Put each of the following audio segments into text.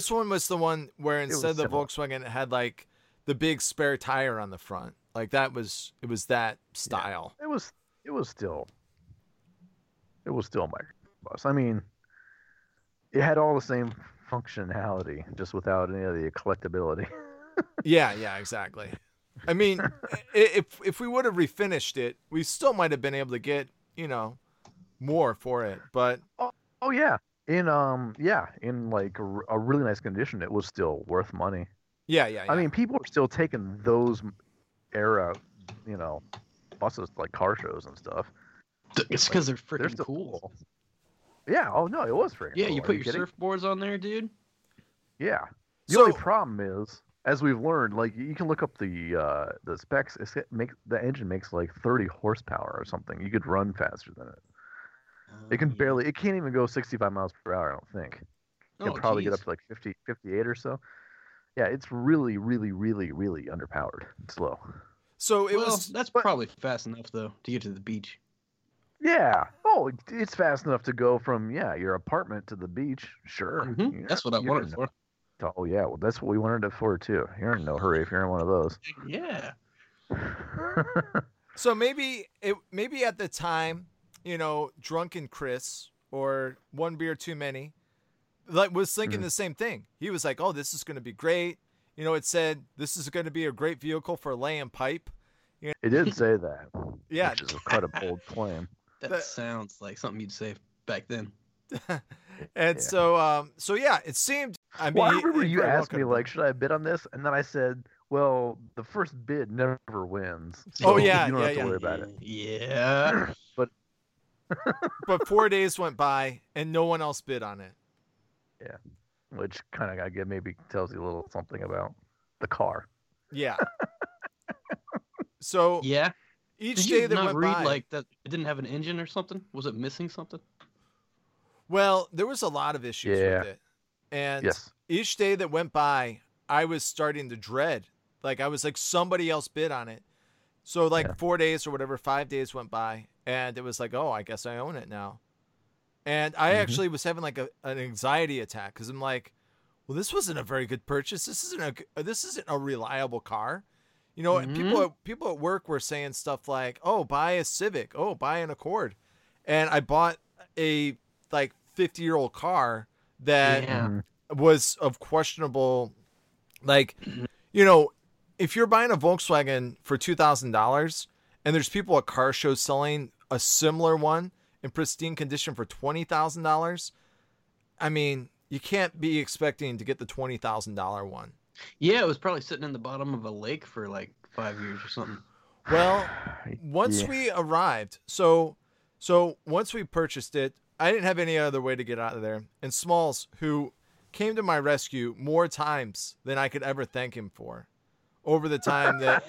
this one was the one where instead of the similar. Volkswagen, it had like the big spare tire on the front. Like that was it was that style. It was it was still it was still a microbus. I mean, it had all the same functionality, just without any of the collectability. Yeah, yeah, exactly. I mean, if if we would have refinished it, we still might have been able to get you know more for it. But oh, oh yeah, in um yeah, in like a really nice condition, it was still worth money. yeah, yeah, yeah. I mean, people are still taking those era, you know, buses to, like car shows and stuff. It's because they're They're freaking still cool. Yeah. Oh no, it was freaking. Yeah, cool. you Are put your kidding? surfboards on there, dude. Yeah. The So- only problem is, as we've learned, like you can look up the uh, the specs. It's, it make the engine makes like 30 horsepower or something. You could run faster than it. It can yeah. barely. It can't even go 65 miles per hour. I don't think. It can Oh, probably get up to like 50, 58 or so. Yeah, it's really, really, really, really underpowered. It's slow. so it well, was that's but- probably fast enough though to get to the beach. Yeah. Oh, it's fast enough to go from yeah your apartment to the beach. Sure. Mhm, That's what I you're wanted for. no- Oh yeah. Well, that's what we wanted it for too. You're in no hurry if you're in one of those. Yeah. So maybe it maybe at the time, you know, drunken Chris or one beer too many, like was thinking Mhm. the same thing. He was like, "Oh, this is going to be great." You know, it said this is going to be a great vehicle for laying pipe. You know? It did say that. Yeah. Which is quite a bold claim. That The- sounds like something you'd say back then. And Yeah. so, um, so yeah, it seemed. I mean, well, I remember you asked me like, should I bid on this? And then I said, well, the first bid never wins. Oh, yeah, you don't yeah, have to yeah. worry about it. Yeah. been. But four days went by and no one else bid on it. Yeah, which kind of I guess maybe tells you a little something about the car. Yeah. so Yeah. each Did day that went read by, like that it didn't have an engine or something? Was it missing something? well, there was a lot of issues Yeah. with it, and Yes. each day that went by, I was starting to dread. Like I was like somebody else bid on it. So like Yeah. four days or whatever, five days went by, and it was like, oh, I guess I own it now. And I Mhm. actually was having like a, an anxiety attack because I'm like, well, this wasn't a very good purchase. This isn't a this isn't a reliable car. You know, and people at, people at work were saying stuff like, "Oh, buy a Civic. Oh, buy an Accord," and I bought a like 50 year old car that Yeah. Was of questionable like you know if you're buying a volkswagen for $2000 and there's people at car shows selling a similar one in pristine condition for $20000 i mean you can't be expecting to get the $20000 one Yeah, it was probably sitting in the bottom of a lake for like five years or something. well once Yeah. we arrived so so once we purchased it i didn't have any other way to get out of there and smalls who came to my rescue more times than i could ever thank him for over the time that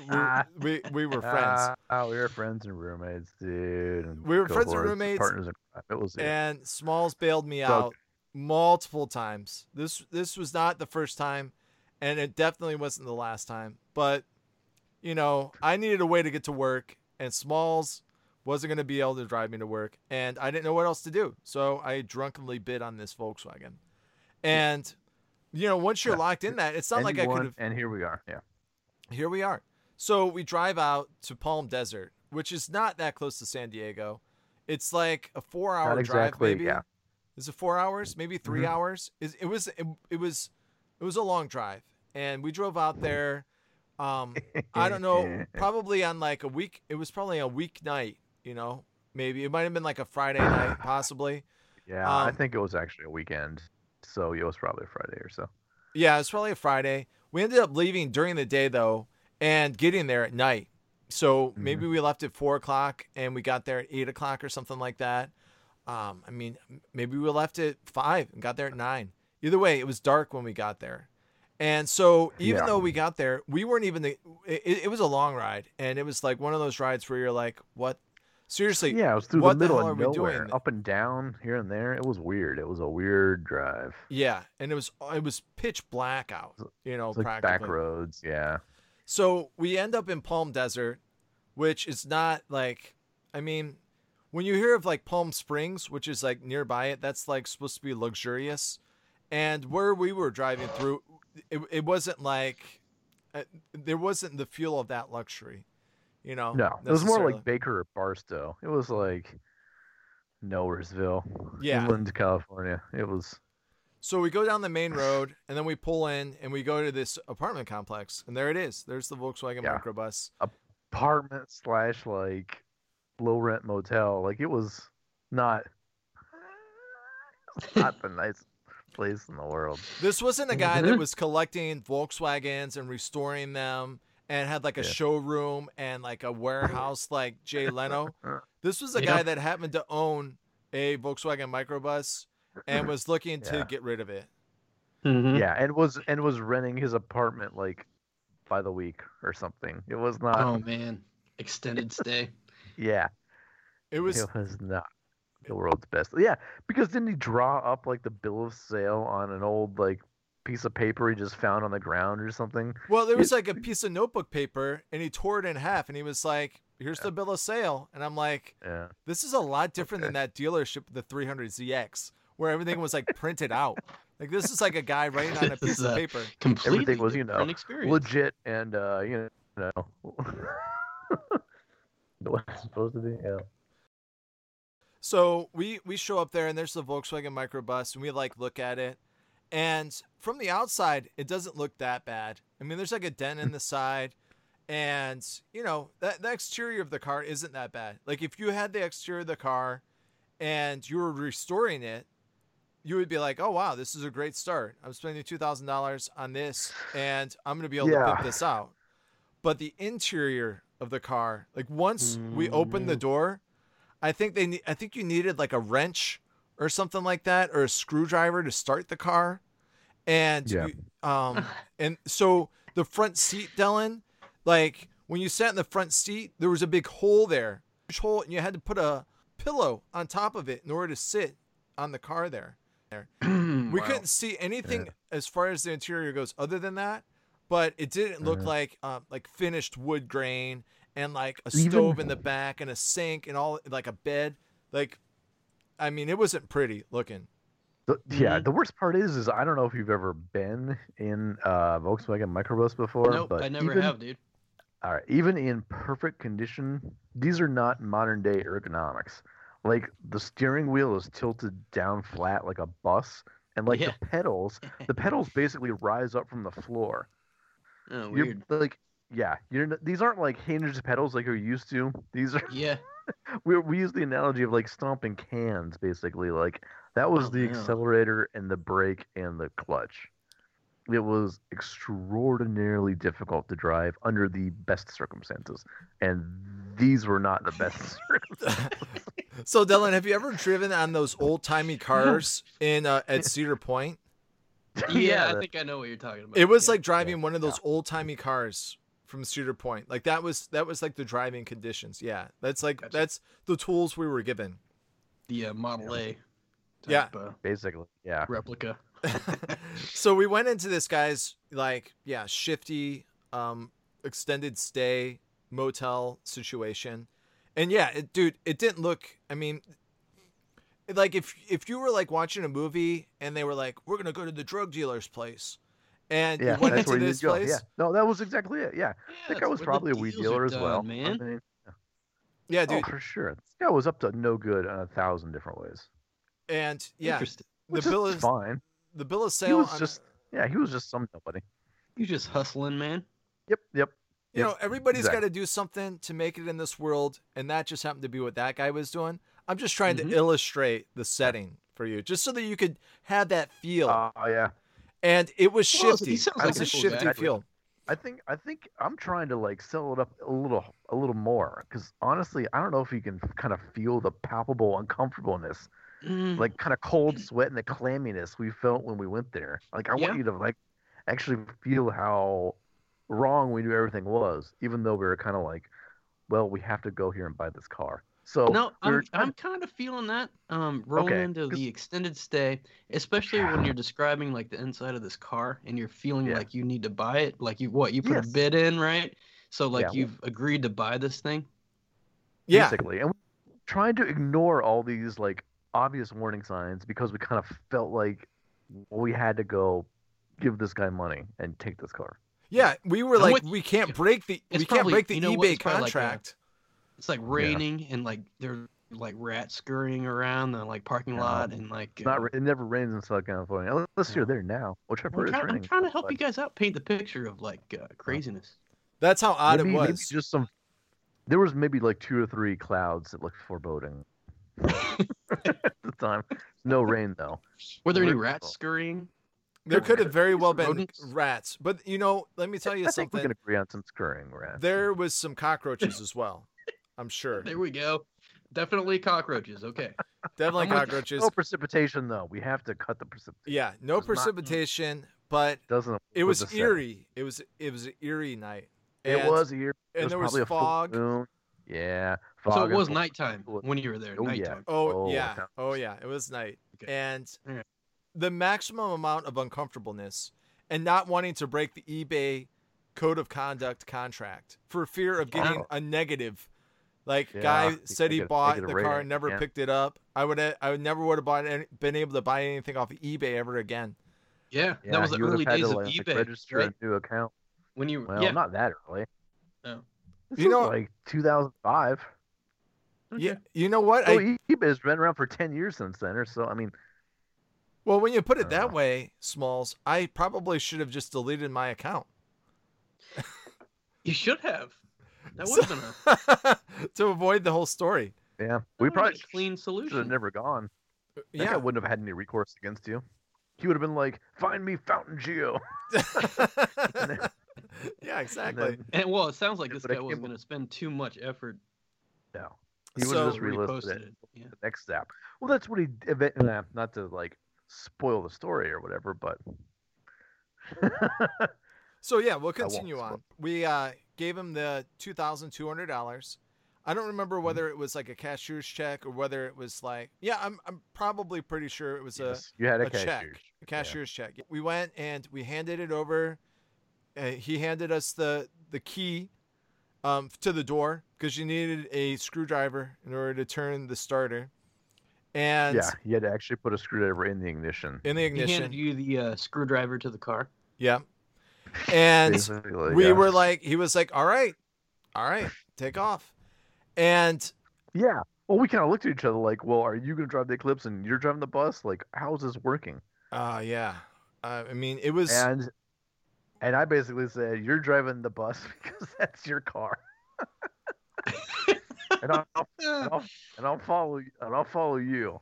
we, we, we were friends Ah, oh, we were friends and roommates, dude. and We were friends and roommates, Partners in crime. It was and smalls bailed me So- out multiple times this this was not the first time and it definitely wasn't the last time but you know i needed a way to get to work and smalls wasn't going to be able to drive me to work and i didn't know what else to do so i drunkenly bid on this volkswagen and you know once you're Yeah. locked in that it's not And like i could have And here we are. Yeah. Here we are. So we drive out to Palm Desert, which is not that close to San Diego. It's like a four-hour Not drive, maybe. Yeah. Is it four hours? Maybe 3 Mhm. hours? Is it was it, it was it was a long drive, and we drove out there. Um, I don't know, probably on like a week. It was probably a weeknight. You know, maybe it might have been like a Friday night, possibly. Yeah, I Um, think it was actually a weekend, so it was probably a Friday or so. Yeah, it's probably a Friday. We ended up leaving during the day though, and getting there at night. So maybe we left at four o'clock and we got there at eight o'clock or something like that. Um, I mean, maybe we left at five and got there at nine. Either way, it was dark when we got there. And so even Yeah. though we got there, we weren't even the. It, it was a long ride, and it was like one of those rides where you're like, "What? Seriously? Yeah, it was through what the the middle hell of are we nowhere, doing? up and down, here and there. It was weird. It was a weird drive. Yeah." And it was it was pitch black out. You know, like practically. back roads. Yeah. So we end up in Palm Desert, which is not like, I mean, when you hear of like Palm Springs, which is like nearby it, that's like supposed to be luxurious. and where we were driving through, it, it wasn't like uh, there wasn't the feel of that luxury, you know. No, it was more like Baker or Barstow. It was like Nowheresville, Yeah. Inland, California. It was So we go down the main road and then we pull in and we go to this apartment complex and there it is. There's the Volkswagen Yeah. microbus. apartment slash like low rent motel. Like it was not, not the nicest place in the world. This wasn't a guy that was collecting Volkswagens and restoring them and had like a Yeah. showroom and like a warehouse like Jay Leno. This was a Yeah. guy that happened to own a Volkswagen microbus and was looking to Yeah. get rid of it. Mhm. Yeah, and was and was renting his apartment like by the week or something. It was not. Oh man, extended stay. Yeah, It was it was not the world's best. Yeah, because didn't he draw up like the bill of sale on an old like piece of paper he just found on the ground or something? well, there was like a piece of notebook paper and he tore it in half and he was like, "Here's the bill of sale." And I'm like, Yeah. This is a lot different than that dealership, the 300ZX, where everything was like printed out. Like this is like a guy writing on a piece is, of uh, paper. Completely Everything was, you know, legit and uh, you know, the way it's supposed to be. Yeah. So we we show up there and there's the Volkswagen microbus and we like look at it, and from the outside it doesn't look that bad. I mean, there's like a dent in the side, and you know that the exterior of the car isn't that bad. Like if you had the exterior of the car, and you were restoring it, you would be like, oh wow, this is a great start. I'm spending two thousand dollars on this, and I'm gonna be able to Yeah. pimp this out. But the interior of the car, like once we Mm, opened the door, I think they ne- I think you needed like a wrench or something like that or a screwdriver to start the car. And Yeah. um and so the front seat, Dylan, like when you sat in the front seat, there was a big hole there. Huge hole and you had to put a pillow on top of it in order to sit on the car there. We Wow. couldn't see anything as far as the interior goes other than that, but it didn't look Mhm. like uh, like finished wood grain and like a Even- stove in the back and a sink and all like a bed. Like, I mean, it wasn't pretty looking. The, yeah, Mhm. the worst part is, is I don't know if you've ever been in uh, Volkswagen microbus before. Nope, but I never even, have, dude. All right, even in perfect condition, these are not modern day ergonomics. Like the steering wheel is tilted down flat like a bus, and like Yeah. the pedals, the pedals basically rise up from the floor. Oh, You're weird. like, yeah, you're these aren't like hinged pedals like you're used to. These are Yeah. we we use the analogy of like stomping cans, basically. Like that was Oh, the yeah. accelerator and the brake and the clutch. It was extraordinarily difficult to drive under the best circumstances, and these were not the best circumstances. So, Dylan, have you ever driven on those old timey cars in uh, at Cedar Point? Yeah, I think I know what you're talking about. It was Yeah. like driving one of those old timey cars from Cedar Point. Like that was that was like the driving conditions. Yeah, that's like Gotcha. that's the tools we were given. the uh, Model A. Yeah. Uh, basically. Yeah, replica. so we went into this guy's like yeah shifty um extended stay motel situation and yeah it, dude it didn't look i mean like if if you were like watching a movie and they were like we're gonna go to the drug dealer's place and yeah, went that's into where this you go. place Yeah, no, that was exactly it. Yeah, Yeah, that guy that's was probably a weed deals are dealer as well. man. I mean, yeah dude oh, for sure. This guy was up to no good in a thousand different ways. and yeah Interesting. the Which bill is is fine. the bill of sale. He was on- just yeah, he was just some nobody. You just hustling, man. Yep, yep. you Yep, know everybody's got to do something to make it in this world and that just happened to be what that guy was doing i'm just trying Mhm. to illustrate the setting for you just so that you could have that feel Oh yeah. And it was shifty he sounds it was like a a cool shifty guy. feel I think I think I'm trying to like sell it up a little a little more because honestly I don't know if you can kind of feel the palpable uncomfortableness, Mm, like kind of cold sweat and the clamminess we felt when we went there. Like I Yeah. want you to like actually feel how wrong we knew everything was, even though we were kind of like, well, we have to go here and buy this car. So no, I'm, I'm kind of feeling that. Um, rolling Okay, into 'cause- the extended stay, especially when you're describing like the inside of this car and you're feeling Yeah. like you need to buy it. Like you, what you put Yes. a bid in, right? So like Yeah. you've agreed to buy this thing. yeah basically. And we tried to ignore all these like obvious warning signs because we kind of felt like we had to go give this guy money and take this car. Yeah, we were I'm like, with we can't break the we can't probably- break the you know eBay it's probably like a- contract. It's like raining and like there's like rats scurrying around the like parking No, lot and like. It's not. uh, It never rains in Southern California unless Yeah. you're there now, which I've I'm heard is trying, I'm trying to help but you guys out, paint the picture of like uh, craziness. That's how odd maybe, it was. just some. There was maybe like two or three clouds that looked foreboding at the time. No rain though. Were there any rats scurrying? There could have very well been rats, but you know, let me tell you I think we something. can agree on some scurrying rats. There was some cockroaches as well. I'm sure. There we go. Definitely cockroaches. Okay. Definitely cockroaches. No precipitation though. We have to cut the precipitation. Yeah, no It's not- precipitation, but Doesn't it was the setting. eerie. It was it was an eerie night. It And- was here. and there was probably a full fog. moon. Yeah. So it was nighttime full- when you were there. Oh, yeah. nighttime. Oh, Oh, yeah. Oh yeah. It was night. Okay. And Alright. the maximum amount of uncomfortableness and not wanting to break the eBay code of conduct contract for fear of getting Wow. a negative. Like Yeah, guy said he get bought the negative car and never yeah. picked it up. I would I would never would have bought any, been able to buy anything off of eBay ever again. Yeah, Yeah, that was the you would have early days to, of like, eBay. Register right? a new account. When you Well, yeah. not that early. Oh. This You know- like 2005. Yeah, you know what? Oh, I, eBay's been around for 10 years since then, or so. I mean, well, when you put it that Uh. way, Smalls, I probably should have just deleted my account You should have. That would have been a, to avoid the whole story. yeah, we probably a clean should have solution. never gone. Uh, that guy Yeah. wouldn't have had any recourse against you. He would have been like, "Find me Fountain Geo." yeah, And exactly. then, And well, it sounds like Yeah, this guy wasn't going to spend too much effort. no, he would So- have just relisted reposted it. it. Yeah. The next step. Well, that's what he. event- Not to like spoil the story or whatever, but. So yeah, we'll continue on. We uh, gave him the two thousand two hundred dollars. I don't remember Mm-hmm. whether it was like a cashier's check or whether it was like yeah, I'm I'm probably pretty sure it was yes, you had a, a check, cashier's. a cashier's check. We went and we handed it over. Uh, he handed us the the key um, to the door because you needed a screwdriver in order to turn the starter. And Yeah, you had to actually put a screwdriver in the ignition. in the ignition, He ignition, handed you the uh, screwdriver to the car. yeah. And Basically, we yeah. were like, he was like, all right, all right, take off. And Yeah. Well, we kind of looked at each other like, well, are you going to drive the Eclipse and you're driving the bus? Like, how is this working? uh, yeah, uh, I mean, it was, And and I basically said, you're driving the bus because that's your car. and, I'll, and, I'll, and I'll follow and I'll follow you.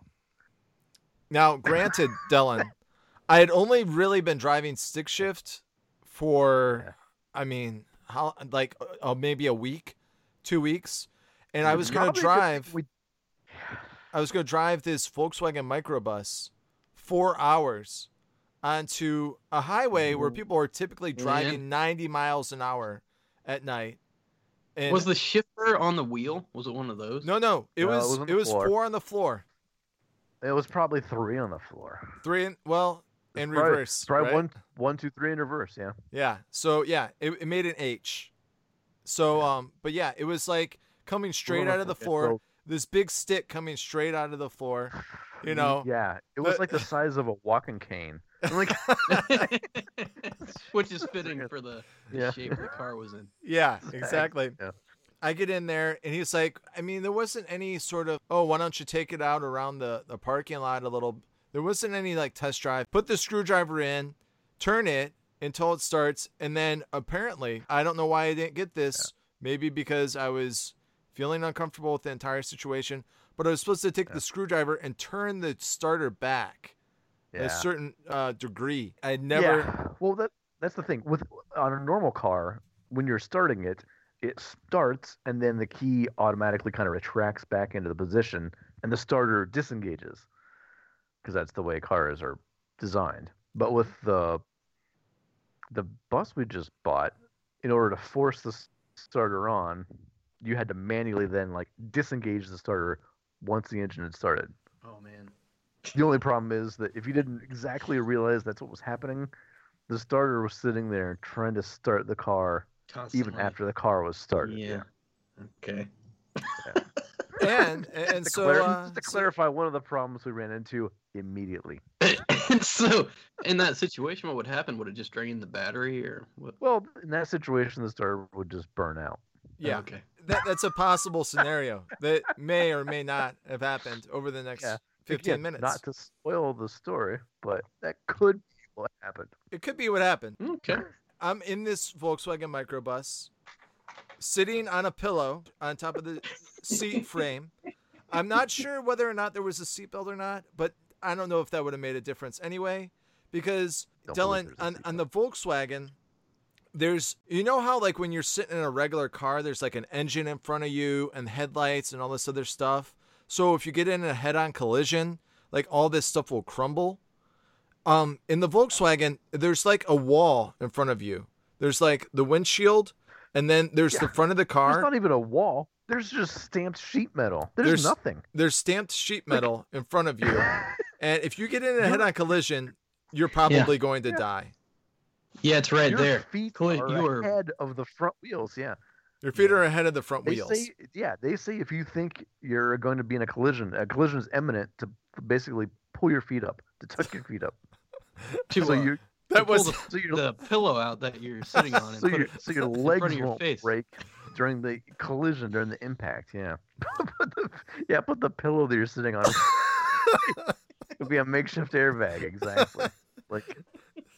now granted, Dylan, I had only really been driving stick shift for, Yeah. I mean, how, like, uh, maybe a week, two weeks. And I was going to drive, We, I was going to drive this Volkswagen microbus four hours onto a highway where people are typically Yeah. driving 90 miles an hour at night. And was the shifter on the wheel? Was it one of those? no, no, it No, it was was it was, four on the floor, it was probably three on the floor. three in well It's in probably- reverse. Probably right? one, one, two, three in reverse. Yeah. Yeah. So yeah, it, it made an H. So um, but yeah, it was like coming straight out of the floor. so- This big stick coming straight out of the floor. You know. Yeah. It was the- like the size of a walking cane. I'm like, Which is fitting for the, the Yeah. shape the car was in. Yeah, exactly. Yeah. I get in there and he's like, I mean, there wasn't any sort of, oh, why don't you take it out around the, the parking lot a little? There wasn't any like test drive. Put the screwdriver in, turn it until it starts. And then apparently, I don't know why I didn't get this. Maybe because I was feeling uncomfortable with the entire situation, but I was supposed to take Yeah. the screwdriver and turn the starter back yeah. a certain uh, degree. I never, Yeah. Well, that that's the thing with on a normal car when you're starting it, it starts and then the key automatically kind of retracts back into the position and the starter disengages because that's the way cars are designed. But with the the bus we just bought, in order to force the starter on, you had to manually then like disengage the starter once the engine had started. Oh man. The only problem is that if you didn't exactly realize that's what was happening, the starter was sitting there trying to start the car even after the car was started. Yeah. Okay. And and to, so clar- uh, just to so- clarify, one of the problems we ran into immediately. and so, in that situation, what would happen? Would it just drain the battery, or what? Well, in that situation, the starter would just burn out. yeah, Okay. that, that's a possible scenario that may or may not have happened over the next Yeah. 15 Again, minutes. Not to spoil the story, but that could be what happened. It could be what happened. Okay. I'm in this Volkswagen microbus, sitting on a pillow on top of the seat frame. I'm not sure whether or not there was a seatbelt or not, but I don't know if that would have made a difference anyway. Because Don't Dylan, on, on the Volkswagen, there's you know how like when you're sitting in a regular car, there's like an engine in front of you and headlights and all this other stuff. So if you get in a head-on collision, like all this stuff will crumble. Um, in the Volkswagen, there's like a wall in front of you. There's like the windshield, and then there's the front of the There's car. not even a wall. There's just stamped sheet metal. There's, There's- nothing. There's stamped sheet metal in front of you, and if you get in a head-on collision, you're probably going to Yeah. die. Yeah, it's right there. Your there. feet Colli- are you are- ahead of the front wheels. Yeah. Your feet are ahead of the front They wheels. say, yeah, they say if you think you're going to be in a collision, a collision is imminent to basically pull your feet up, to tuck your feet up. To, so uh, you, to that was the, so the pillow out that you're sitting on and so put your, so your legs your won't face. break during the collision, during the impact. Yeah. put the, yeah, put the pillow that you're sitting on. It'll be a makeshift airbag, exactly. Like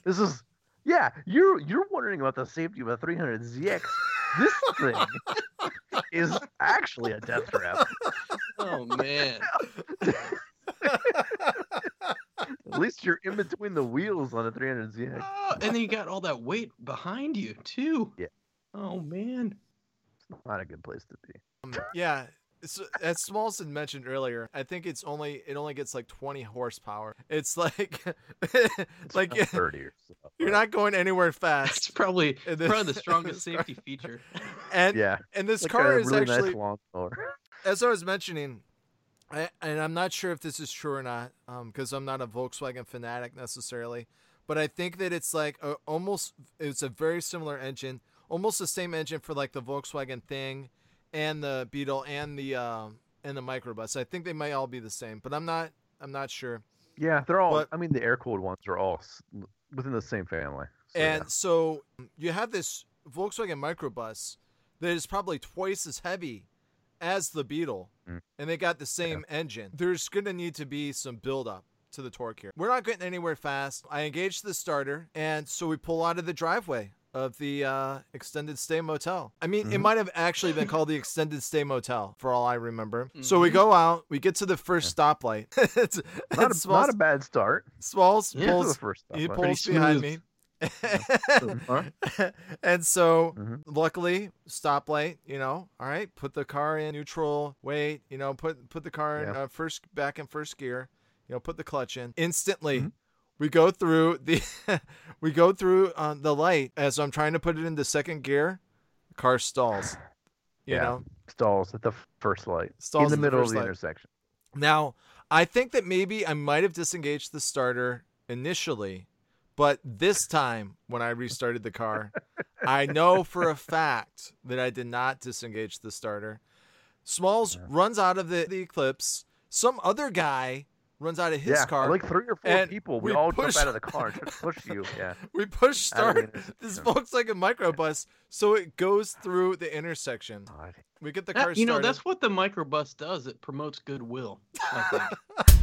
this is, yeah. You're you're wondering about the safety of a 300ZX. This thing is actually a death trap. Oh man. At least you're in between the wheels on a 300ZX. Oh, and then you got all that weight behind you too. Yeah. Oh man. It's not a good place to be. Um, yeah. So, as Smallson mentioned earlier, I think it's only it only gets like 20 horsepower. It's like It's like 30 or so. you're but- not going anywhere fast. It's fast. probably this- probably the strongest safety feature. And Yeah. and this Like car a is really actually nice lawn as I was mentioning, I, and I'm not sure if this is true or not, because I'm not a Volkswagen fanatic necessarily, but I think that it's like a, almost it's a very similar engine, almost the same engine for like the Volkswagen Thing, and the Beetle and the um and the microbus. I think they might all be the same, but I'm not I'm not sure. Yeah, they're all. But- I mean, the air cooled ones are all within the same family. So, yeah. And so you have this Volkswagen microbus that is probably twice as heavy as the Beetle, Mm. and they got the same engine. There's going to need to be some buildup to the torque here. We're not getting anywhere fast. I engaged the starter, and so we pull out of the driveway of the uh, extended stay motel. I mean, it Mhm. might have actually been called the extended stay motel for all I remember. So we Mhm. go out, we get to the first stoplight. it's, not, a, it's not a bad start. Smalls Yeah. Pulls the first stop, he pulls behind me. And so Mhm. luckily stoplight you know all right put the car in neutral wait you know put put the car in uh, first back in first gear you know put the clutch in instantly Mhm. we go through the we go through uh, the light as i'm trying to put it into second gear the car stalls you Yeah. know Stalls at the first light. stalls in the middle of the light. intersection. Now, I think that maybe I might have disengaged the starter initially, but this time when I restarted the car, I know for a fact that I did not disengage the starter. Smalls Yeah. runs out of the, the Eclipse. Some other guy runs out of his yeah, car. like three or four people. We, we all push- jump out of the car and try push you. Yeah. we push out of start the this intersection. Volkswagen microbus so it goes through the intersection. God. We get the That- car you know, that's what the microbus does. It promotes goodwill. I think.